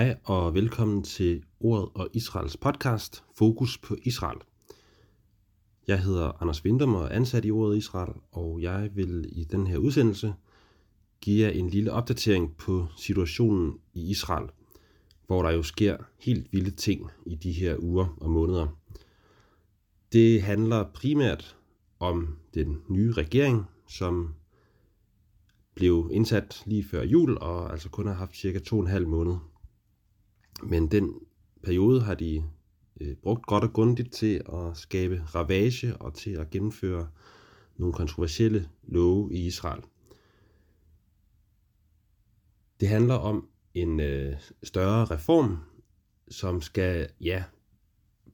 Hej og velkommen til Ordet og Israels podcast Fokus på Israel. Jeg hedder Anders Vindum og er ansat i Ordet Israel, og jeg vil i den her udsendelse give jer en lille opdatering på situationen i Israel, hvor der jo sker helt vilde ting i de her uger og måneder. Det handler primært om den nye regering, som blev indsat lige før jul og altså kun har haft cirka to og en halv måned men den periode har de øh, brugt godt og grundigt til at skabe ravage og til at gennemføre nogle kontroversielle love i Israel. Det handler om en øh, større reform, som skal, ja,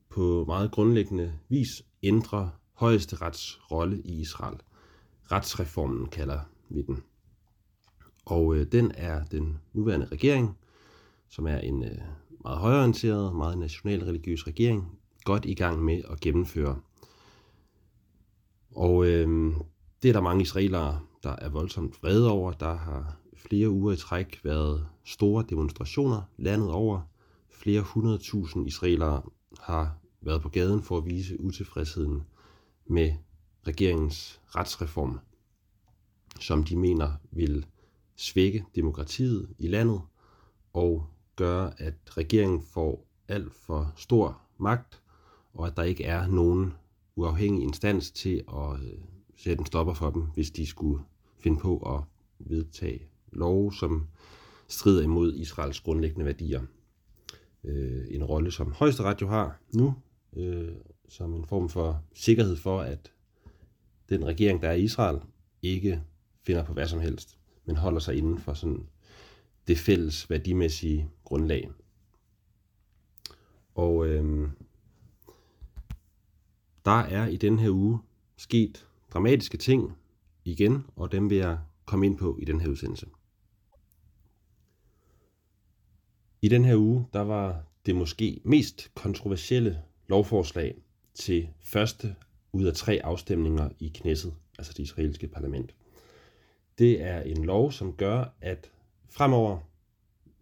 på meget grundlæggende vis ændre højesterets rolle i Israel. Retsreformen kalder vi den. Og øh, den er den nuværende regering som er en øh, meget højorienteret, meget national religiøs regering, godt i gang med at gennemføre. Og øh, det er der mange israelere, der er voldsomt vrede over. Der har flere uger i træk været store demonstrationer landet over. Flere hundredtusind israelere har været på gaden for at vise utilfredsheden med regeringens retsreform, som de mener vil svække demokratiet i landet og gøre, at regeringen får alt for stor magt, og at der ikke er nogen uafhængig instans til at øh, sætte en stopper for dem, hvis de skulle finde på at vedtage lov, som strider imod Israels grundlæggende værdier. Øh, en rolle, som højesteret jo har nu, øh, som en form for sikkerhed for, at den regering, der er i Israel, ikke finder på hvad som helst, men holder sig inden for sådan det fælles værdimæssige grundlag. Og øh, der er i den her uge sket dramatiske ting igen, og dem vil jeg komme ind på i den her udsendelse. I den her uge, der var det måske mest kontroversielle lovforslag til første ud af tre afstemninger i Knesset, altså det israelske parlament. Det er en lov, som gør, at Fremover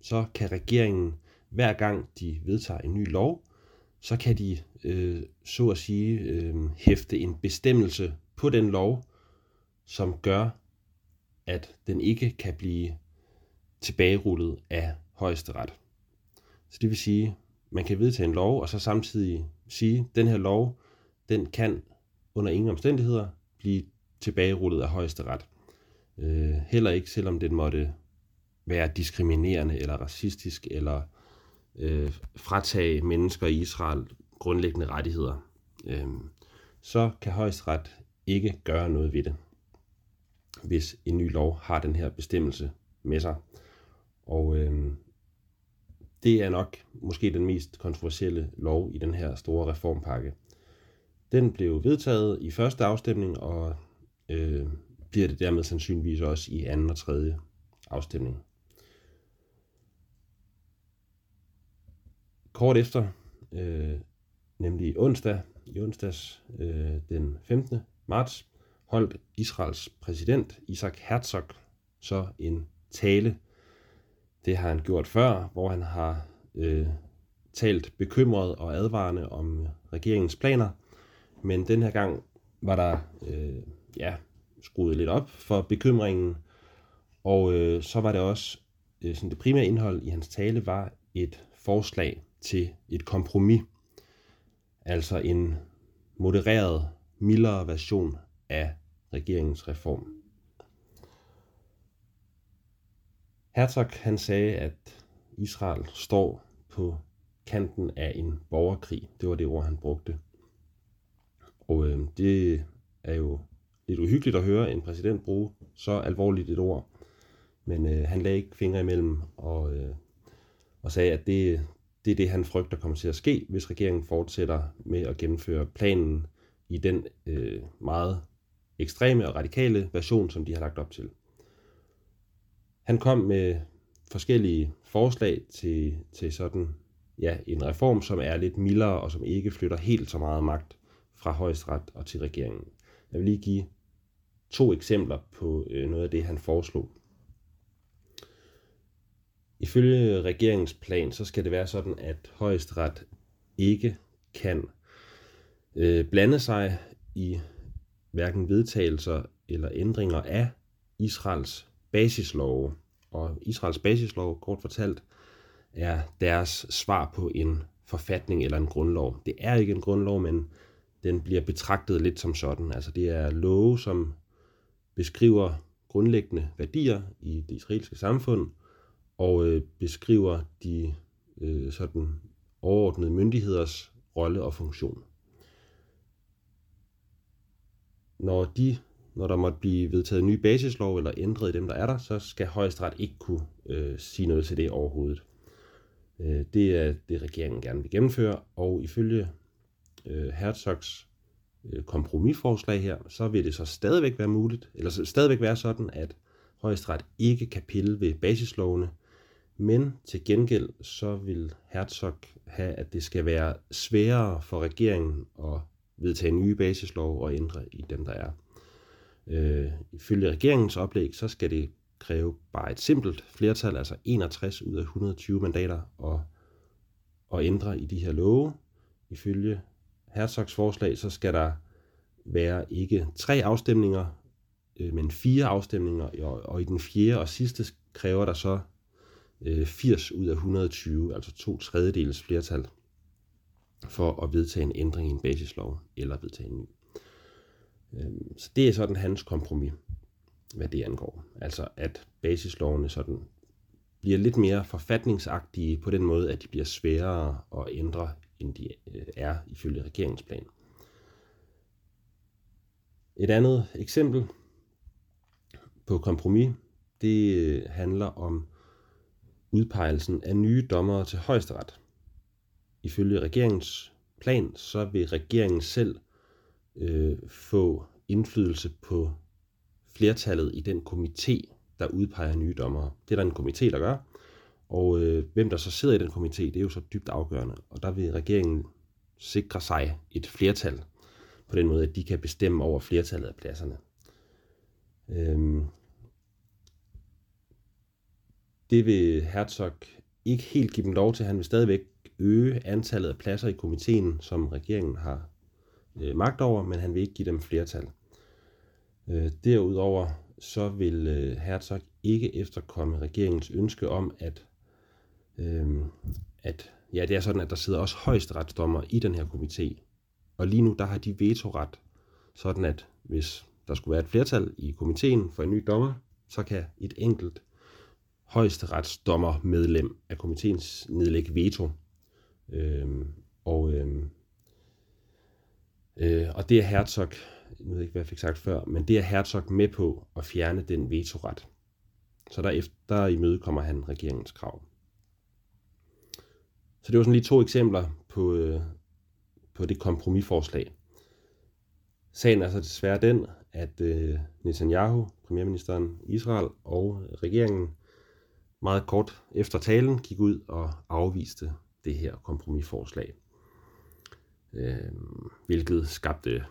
så kan regeringen, hver gang de vedtager en ny lov, så kan de øh, så at sige øh, hæfte en bestemmelse på den lov, som gør, at den ikke kan blive tilbagerullet af højesteret. Så det vil sige, man kan vedtage en lov, og så samtidig sige, at den her lov, den kan under ingen omstændigheder blive tilbagerullet af højesteret. Øh, heller ikke, selvom den måtte være diskriminerende eller racistisk eller øh, fratage mennesker i Israel grundlæggende rettigheder, øh, så kan højesteret ikke gøre noget ved det, hvis en ny lov har den her bestemmelse med sig. Og øh, det er nok måske den mest kontroversielle lov i den her store reformpakke. Den blev vedtaget i første afstemning, og øh, bliver det dermed sandsynligvis også i anden og tredje afstemning. Kort efter, øh, nemlig onsdag, i onsdags øh, den 15. marts, holdt Israels præsident Isaac Herzog så en tale. Det har han gjort før, hvor han har øh, talt bekymret og advarende om regeringens planer. Men den her gang var der øh, ja, skruet lidt op for bekymringen. Og øh, så var det også, øh, sådan det primære indhold i hans tale var et forslag til et kompromis, altså en modereret, mildere version af regeringens reform. Herzog han sagde, at Israel står på kanten af en borgerkrig. Det var det ord, han brugte. Og øh, det er jo lidt uhyggeligt at høre en præsident bruge så alvorligt et ord. Men øh, han lagde ikke fingre imellem og, øh, og sagde, at det, det er det, han frygter kommer til at ske, hvis regeringen fortsætter med at gennemføre planen i den øh, meget ekstreme og radikale version, som de har lagt op til. Han kom med forskellige forslag til, til sådan ja, en reform, som er lidt mildere og som ikke flytter helt så meget magt fra højesteret og til regeringen. Jeg vil lige give to eksempler på øh, noget af det, han foreslog ifølge regeringens plan, så skal det være sådan, at højesteret ikke kan øh, blande sig i hverken vedtagelser eller ændringer af Israels basislove. Og Israels basislov, kort fortalt, er deres svar på en forfatning eller en grundlov. Det er ikke en grundlov, men den bliver betragtet lidt som sådan. Altså det er love, som beskriver grundlæggende værdier i det israelske samfund, og øh, beskriver de øh, sådan overordnede myndigheders rolle og funktion. Når, de, når der måtte blive vedtaget nye basislov eller ændret i dem, der er der, så skal højesteret ikke kunne øh, sige noget til det overhovedet. Øh, det er det, regeringen gerne vil gennemføre, og ifølge øh, Herzogs øh, kompromisforslag her, så vil det så stadigvæk være muligt, eller stadigvæk være sådan, at højesteret ikke kan pille ved basislovene, men til gengæld så vil Herzog have, at det skal være sværere for regeringen at vedtage nye basislov og ændre i dem, der er. Øh, ifølge regeringens oplæg, så skal det kræve bare et simpelt flertal, altså 61 ud af 120 mandater, og, og ændre i de her love. Ifølge Herzogs forslag, så skal der være ikke tre afstemninger, øh, men fire afstemninger, og, og i den fjerde og sidste kræver der så Øh, 80 ud af 120, altså to tredjedeles flertal, for at vedtage en ændring i en basislov, eller vedtage en ny. Øhm, så det er sådan hans kompromis hvad det angår. Altså at basislovene sådan bliver lidt mere forfatningsagtige på den måde, at de bliver sværere at ændre, end de øh, er ifølge regeringsplan. Et andet eksempel på kompromis, det handler om udpegelsen af nye dommere til højesteret. Ifølge regeringens plan, så vil regeringen selv øh, få indflydelse på flertallet i den komité, der udpeger nye dommere. Det er der en komité, der gør. Og øh, hvem der så sidder i den komité, det er jo så dybt afgørende. Og der vil regeringen sikre sig et flertal på den måde, at de kan bestemme over flertallet af pladserne. Øhm, det vil Herzog ikke helt give dem lov til. Han vil stadigvæk øge antallet af pladser i komiteen, som regeringen har øh, magt over, men han vil ikke give dem flertal. Øh, derudover så vil øh, Herzog ikke efterkomme regeringens ønske om, at, øh, at ja, det er sådan, at der sidder også højesteretsdommer i den her komité. Og lige nu, der har de vetoret, sådan at hvis der skulle være et flertal i komiteen for en ny dommer, så kan et enkelt højesteretsdommermedlem af komiteens nedlægge veto. Øh, og, øh, øh, og det er Herzog jeg ved ikke, hvad jeg fik sagt før, men det er Herzog med på at fjerne den vetoret. Så der, efter, der imødekommer han regeringens krav. Så det var sådan lige to eksempler på, øh, på det kompromisforslag. Sagen er så desværre den, at øh, Netanyahu, premierministeren i Israel og regeringen meget kort efter talen gik ud og afviste det her kompromisforslag. Øh, hvilket skabte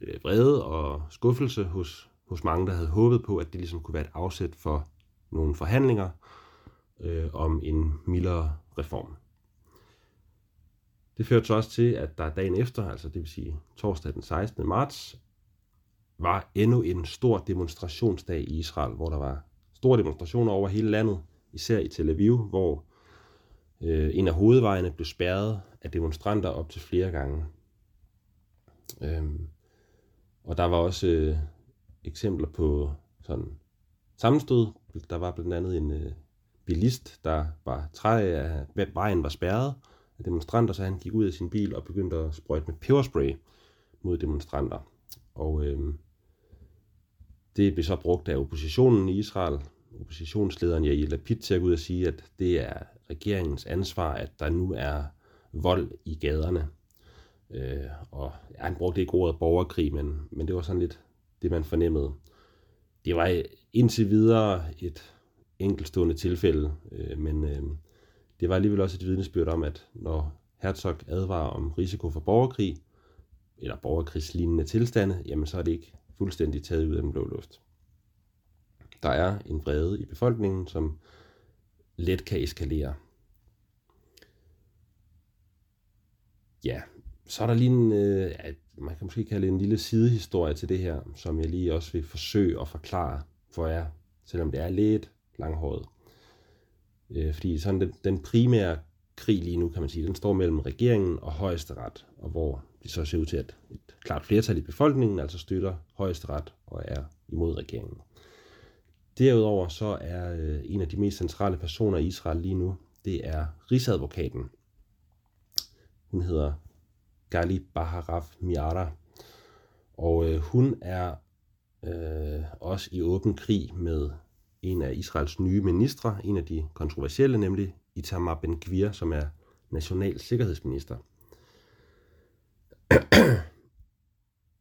øh, vrede og skuffelse hos, hos mange, der havde håbet på, at det ligesom kunne være et afsæt for nogle forhandlinger øh, om en mildere reform. Det førte så også til, at der dagen efter, altså det vil sige torsdag den 16. marts, var endnu en stor demonstrationsdag i Israel, hvor der var store demonstrationer over hele landet, især i Tel Aviv, hvor øh, en af hovedvejene blev spærret af demonstranter op til flere gange. Øhm, og der var også øh, eksempler på sådan sammenstød. Der var blandt andet en øh, bilist, der var træt af, at vejen var spærret af demonstranter, så han gik ud af sin bil og begyndte at sprøjte med peberspray mod demonstranter. Og øh, det blev så brugt af oppositionen i Israel. Oppositionslederen Yair Lapid til at gå ud og sige, at det er regeringens ansvar, at der nu er vold i gaderne. Øh, og ja, han brugte ikke ordet borgerkrig, men, men det var sådan lidt det, man fornemmede. Det var indtil videre et enkeltstående tilfælde, øh, men øh, det var alligevel også et vidnesbyrd om, at når Herzog advarer om risiko for borgerkrig, eller borgerkrigslignende tilstande, jamen så er det ikke fuldstændig taget ud af den blå luft. Der er en vrede i befolkningen, som let kan eskalere. Ja, så er der lige en, øh, man kan måske kalde en lille sidehistorie til det her, som jeg lige også vil forsøge at forklare for jer, selvom det er lidt langhåret. Øh, fordi sådan den, den primære krig lige nu, kan man sige, den står mellem regeringen og højesteret, og hvor det så ser ud til, at et klart flertal i befolkningen altså støtter højesteret og er imod regeringen. Derudover så er øh, en af de mest centrale personer i Israel lige nu, det er rigsadvokaten. Hun hedder Gali Baharaf Miara, og øh, hun er øh, også i åben krig med en af Israels nye ministre, en af de kontroversielle, nemlig Itamar Ben-Gvir, som er national sikkerhedsminister.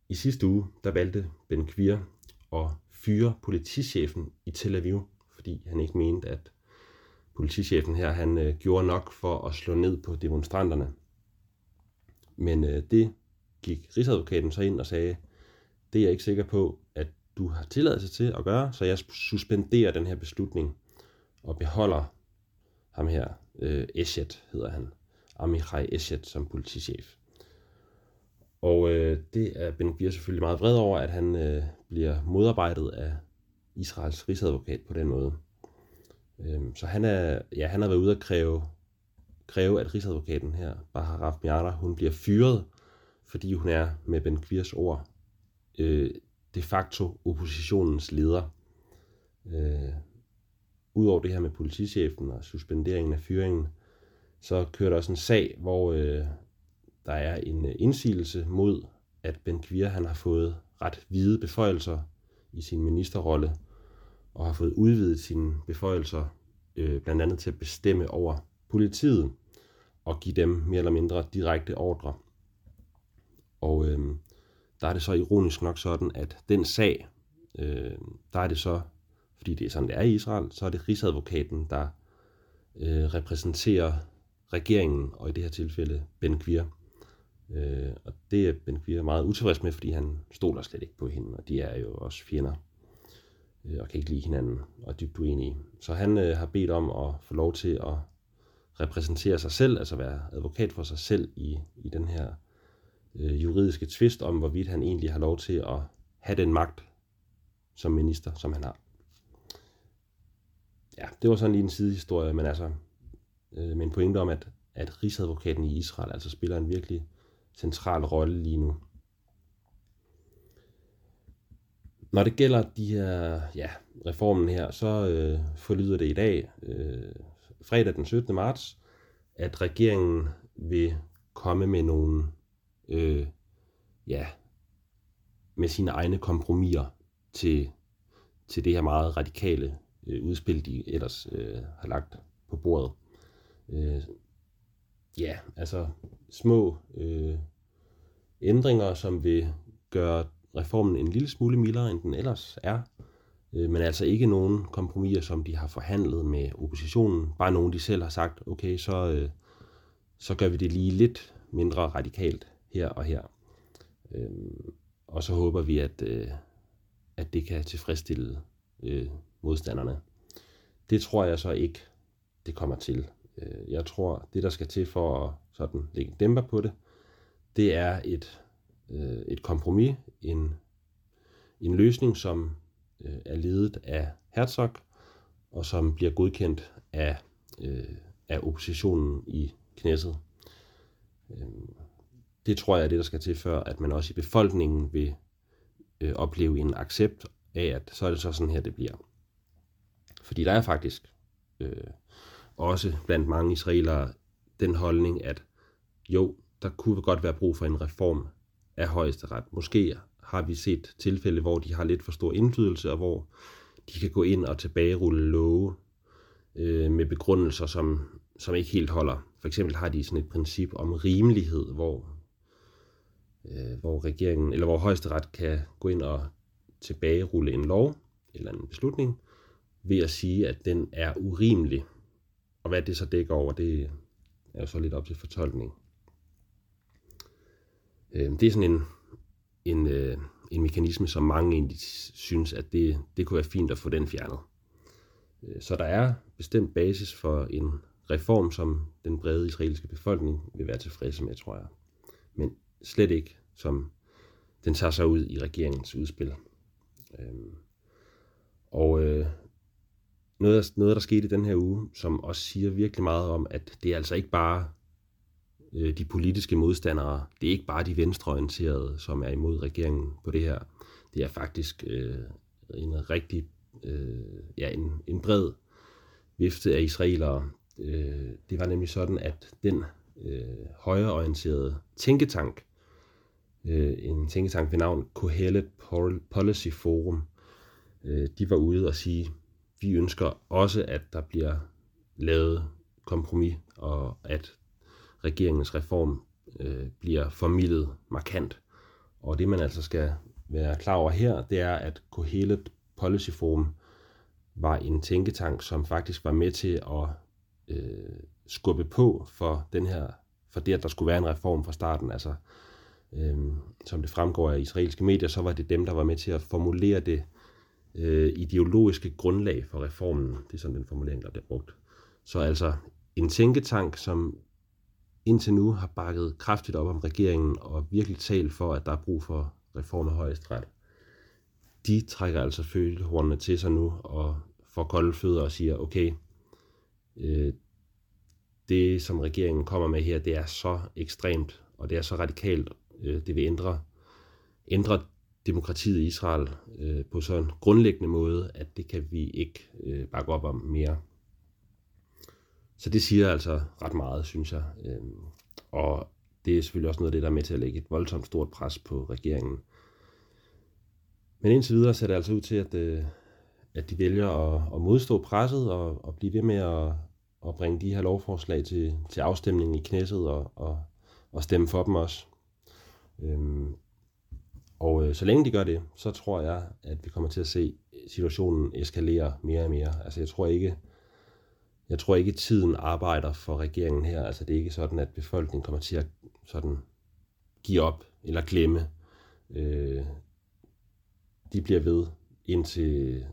I sidste uge, der valgte Ben-Gvir at fyre politichefen i Tel Aviv, fordi han ikke mente, at politichefen her han øh, gjorde nok for at slå ned på demonstranterne. Men øh, det gik Rigsadvokaten så ind og sagde, det er jeg ikke sikker på, at du har tilladelse til at gøre, så jeg suspenderer den her beslutning og beholder ham her, øh, Eshet hedder han, Amichai Eshet som politichef. Og øh, det er Ben Gvir selvfølgelig meget vred over, at han øh, bliver modarbejdet af Israels rigsadvokat på den måde. Øh, så han, er, ja, han har været ude at kræve, kræve, at rigsadvokaten her, Baharaf Miara, hun bliver fyret, fordi hun er med Ben Gvirs ord øh, de facto oppositionens leder. Øh, Udover det her med politichefen og suspenderingen af fyringen, så kører der også en sag, hvor øh, der er en øh, indsigelse mod, at Ben Kvir han har fået ret hvide beføjelser i sin ministerrolle, og har fået udvidet sine beføjelser, øh, blandt andet til at bestemme over politiet, og give dem mere eller mindre direkte ordre. Og øh, der er det så ironisk nok sådan, at den sag, øh, der er det så, fordi det er sådan, det er i Israel, så er det rigsadvokaten, der øh, repræsenterer regeringen, og i det her tilfælde Ben Gvir. Øh, og det er Ben Gvir meget utilfreds med, fordi han stoler slet ikke på hende, og de er jo også fjender, øh, og kan ikke lide hinanden, og er dybt uenige. Så han øh, har bedt om at få lov til at repræsentere sig selv, altså være advokat for sig selv i, i den her øh, juridiske tvist om, hvorvidt han egentlig har lov til at have den magt som minister, som han har. Ja, det var sådan lige en sidehistorie, men altså øh, med en pointe om, at, at rigsadvokaten i Israel altså spiller en virkelig central rolle lige nu. Når det gælder de her, ja, reformen her, så øh, forlyder det i dag, øh, fredag den 17. marts, at regeringen vil komme med nogle øh, ja, med sine egne kompromiser til, til det her meget radikale øh, udspil, de ellers øh, har lagt på bordet. Øh, ja, altså små øh, ændringer, som vil gøre reformen en lille smule mildere, end den ellers er. Øh, men altså ikke nogen kompromiser, som de har forhandlet med oppositionen. Bare nogen, de selv har sagt, okay, så, øh, så gør vi det lige lidt mindre radikalt her og her. Øh, og så håber vi, at, øh, at det kan tilfredsstille øh, modstanderne. Det tror jeg så ikke, det kommer til. Øh, jeg tror, det der skal til for at sådan lægge en dæmper på det, det er et, øh, et kompromis, en, en løsning, som øh, er ledet af Herzog, og som bliver godkendt af, øh, af oppositionen i knæsset. Øh, det tror jeg er det, der skal til, før at man også i befolkningen vil øh, opleve en accept af, at så er det så sådan her, det bliver. Fordi der er faktisk øh, også blandt mange israelere den holdning, at jo, der kunne godt være brug for en reform af højesteret. Måske har vi set tilfælde, hvor de har lidt for stor indflydelse, og hvor de kan gå ind og tilbagerulle love øh, med begrundelser, som, som ikke helt holder. For eksempel har de sådan et princip om rimelighed, hvor øh, hvor regeringen, eller hvor højesteret kan gå ind og tilbagerulle en lov eller en beslutning, ved at sige, at den er urimelig. Og hvad det så dækker over, det er jo så lidt op til fortolkning. Øh, det er sådan en, en, øh, en mekanisme, som mange egentlig synes, at det, det kunne være fint at få den fjernet. Øh, så der er bestemt basis for en reform, som den brede israelske befolkning vil være tilfredse med, tror jeg. Men slet ikke, som den tager sig ud i regeringens udspil. Øhm, og øh, noget, noget, der skete i den her uge, som også siger virkelig meget om, at det er altså ikke bare øh, de politiske modstandere, det er ikke bare de venstreorienterede, som er imod regeringen på det her. Det er faktisk øh, en rigtig, øh, ja, en, en bred vifte af israelere. Øh, det var nemlig sådan, at den øh, højreorienterede tænketank, øh, en tænketank ved navn Kohelet Policy Forum, øh, de var ude og sige, vi ønsker også, at der bliver lavet kompromis, og at regeringens reform øh, bliver formidlet markant. Og det man altså skal være klar over her, det er, at Kohelet Policy Forum var en tænketank, som faktisk var med til at øh, skubbe på for den her, for det, at der skulle være en reform fra starten. Altså, øh, som det fremgår af israelske medier, så var det dem, der var med til at formulere det øh, ideologiske grundlag for reformen. Det er sådan den formulering, der bliver brugt. Så altså en tænketank, som indtil nu har bakket kraftigt op om regeringen og virkelig talt for, at der er brug for reform af højesteret. De trækker altså følehornene til sig nu og får kolde fødder og siger, okay, øh, det som regeringen kommer med her, det er så ekstremt, og det er så radikalt, øh, det vil ændre, ændre demokratiet i Israel øh, på sådan en grundlæggende måde, at det kan vi ikke øh, bakke op om mere. Så det siger altså ret meget, synes jeg. Øh, og det er selvfølgelig også noget af det, der er med til at lægge et voldsomt stort pres på regeringen. Men indtil videre ser det altså ud til, at, øh, at de vælger at, at modstå presset og, og blive ved med at, at bringe de her lovforslag til, til afstemning i knæsset og, og, og stemme for dem også. Øhm, og øh, så længe de gør det, så tror jeg, at vi kommer til at se situationen eskalere mere og mere. Altså jeg tror ikke, jeg tror ikke, tiden arbejder for regeringen her. Altså det er ikke sådan, at befolkningen kommer til at sådan give op eller glemme. Øh, de bliver ved, indtil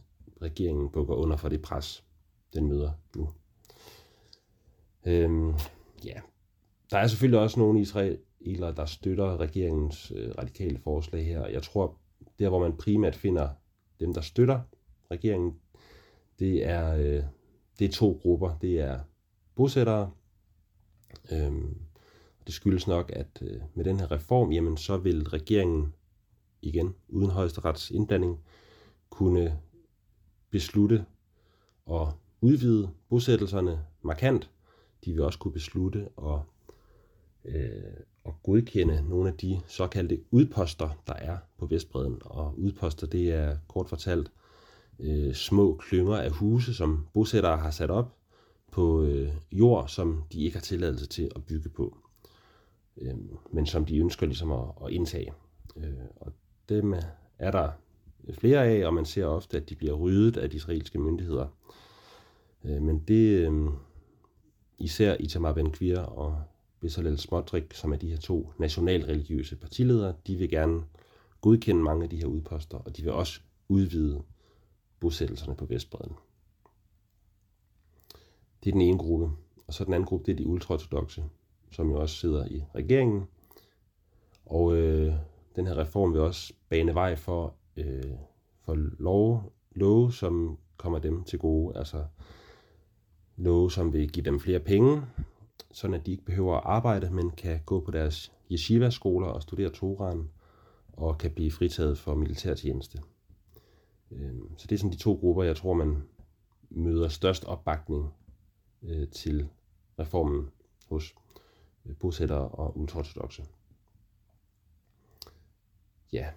regeringen bukker under for det pres, den møder nu. Øh, ja, der er selvfølgelig også nogle israelere, der støtter regeringens øh, radikale forslag her. Jeg tror, der hvor man primært finder dem, der støtter regeringen, det er øh, det er to grupper. Det er bosættere. Øhm, det skyldes nok, at øh, med den her reform, jamen så vil regeringen igen, uden højesterets indblanding, kunne beslutte at udvide bosættelserne markant. De vil også kunne beslutte at, øh, at godkende nogle af de såkaldte udposter, der er på Vestbreden. Og udposter, det er kort fortalt øh, små klynger af huse, som bosættere har sat op på øh, jord, som de ikke har tilladelse til at bygge på, øh, men som de ønsker ligesom at, at indtage. Øh, og dem er der flere af, og man ser ofte, at de bliver ryddet af de israelske myndigheder. Øh, men det, øh, især Itamar Ben-Gvir og Bezalel Smotrich, som er de her to nationalreligiøse partiledere, de vil gerne godkende mange af de her udposter, og de vil også udvide bosættelserne på Vestbreden. Det er den ene gruppe. Og så den anden gruppe, det er de ultraortodoxe, som jo også sidder i regeringen. Og øh, den her reform vil også bane vej for, øh, for lov, love, som kommer dem til gode. Altså love, som vil give dem flere penge, sådan at de ikke behøver at arbejde, men kan gå på deres yeshiva-skoler og studere Toran, og kan blive fritaget for militærtjeneste. Øhm, så det er sådan de to grupper, jeg tror, man møder størst opbakning øh, til reformen hos øh, bosættere og ultraortodoxe. Ja.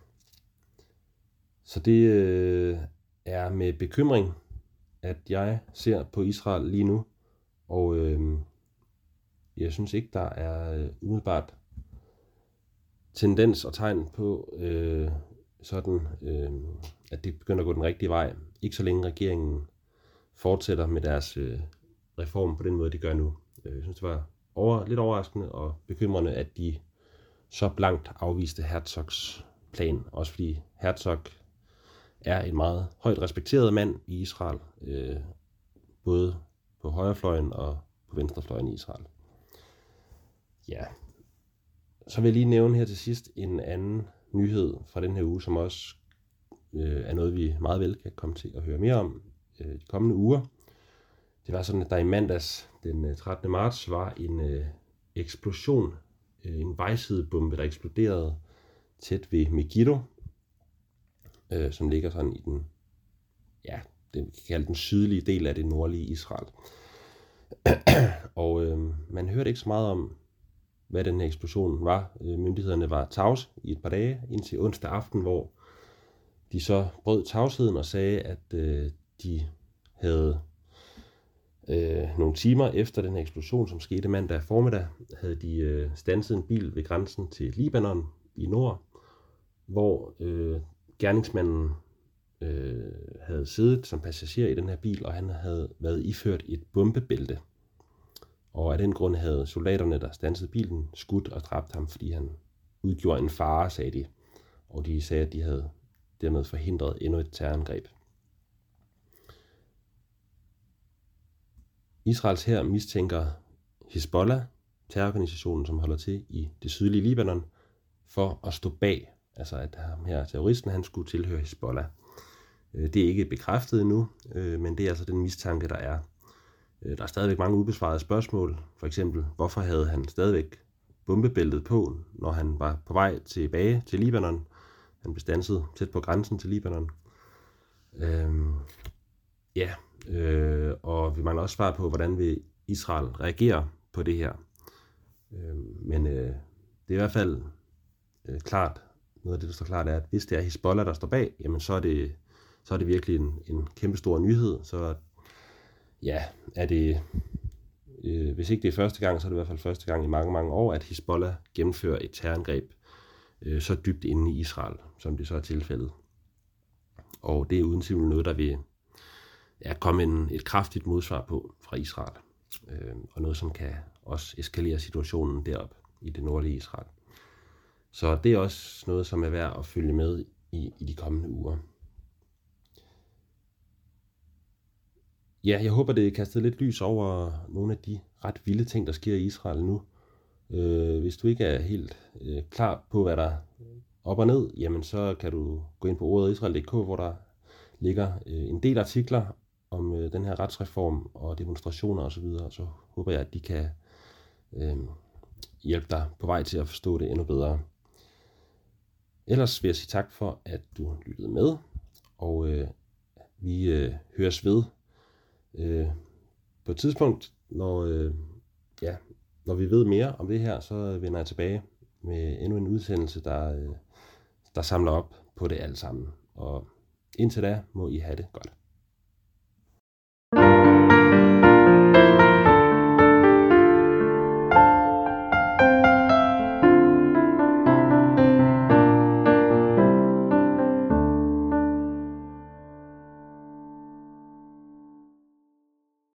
Så det øh, er med bekymring, at jeg ser på Israel lige nu, og øh, jeg synes ikke, der er øh, umiddelbart tendens og tegn på øh, sådan, øh, at det begynder at gå den rigtige vej. Ikke så længe regeringen fortsætter med deres øh, reform på den måde, de gør nu. Øh, jeg synes, det var over, lidt overraskende og bekymrende, at de så blankt afviste Herzogs plan. Også fordi Herzog er en meget højt respekteret mand i Israel. Øh, både på højrefløjen og på venstrefløjen i Israel. Ja, så vil jeg lige nævne her til sidst en anden nyhed fra den her uge, som også øh, er noget, vi meget vel kan komme til at høre mere om øh, de kommende uger. Det var sådan, at der i mandags den øh, 13. Marts var en øh, eksplosion, øh, en vejsidebombe, der eksploderede tæt ved Megiddo, øh, som ligger sådan i den, ja, det kan kalde den sydlige del af det nordlige Israel. og øh, man hørte ikke så meget om, hvad den her eksplosion var. Øh, myndighederne var tavs i et par dage, indtil onsdag aften, hvor de så brød tavsheden og sagde, at øh, de havde øh, nogle timer efter den her eksplosion, som skete mandag formiddag, havde de øh, stanset en bil ved grænsen til Libanon i nord, hvor øh, gerningsmanden øh, havde siddet som passager i den her bil, og han havde været iført et bombebælte. Og af den grund havde soldaterne, der stansede bilen, skudt og dræbt ham, fordi han udgjorde en fare, sagde de. Og de sagde, at de havde dermed forhindret endnu et terrorangreb. Israels her mistænker Hezbollah, terrororganisationen, som holder til i det sydlige Libanon, for at stå bag, altså at ham her terroristen, han skulle tilhøre Hezbollah. Øh, det er ikke bekræftet endnu, øh, men det er altså den mistanke, der er. Øh, der er stadigvæk mange ubesvarede spørgsmål. For eksempel, hvorfor havde han stadigvæk bombebæltet på, når han var på vej tilbage til Libanon? Han blev stanset tæt på grænsen til Libanon. Øhm, ja, øh, og vi mangler også svar på, hvordan vil Israel reagere på det her. Øhm, men øh, det er i hvert fald øh, klart, noget af det, der står klart, er, at hvis det er Hezbollah, der står bag, jamen så er det, så er det virkelig en, en kæmpe stor nyhed. Så ja, er det, øh, hvis ikke det er første gang, så er det i hvert fald første gang i mange, mange år, at Hezbollah gennemfører et terrorangreb øh, så dybt inde i Israel, som det så er tilfældet. Og det er uden tvivl noget, der vil ja, komme en, et kraftigt modsvar på fra Israel. Øh, og noget, som kan også eskalere situationen derop i det nordlige Israel. Så det er også noget, som er værd at følge med i, i de kommende uger. Ja, jeg håber, det kastet lidt lys over nogle af de ret vilde ting, der sker i Israel nu. Øh, hvis du ikke er helt øh, klar på, hvad der er op og ned, jamen så kan du gå ind på ordet israel.dk, hvor der ligger øh, en del artikler om øh, den her retsreform og demonstrationer osv., og så håber jeg, at de kan øh, hjælpe dig på vej til at forstå det endnu bedre. Ellers vil jeg sige tak for, at du lyttede med, og øh, vi øh, høres ved øh, på et tidspunkt, når, øh, ja, når vi ved mere om det her, så vender jeg tilbage med endnu en udsendelse, der, øh, der samler op på det alt sammen. Og indtil da må I have det godt.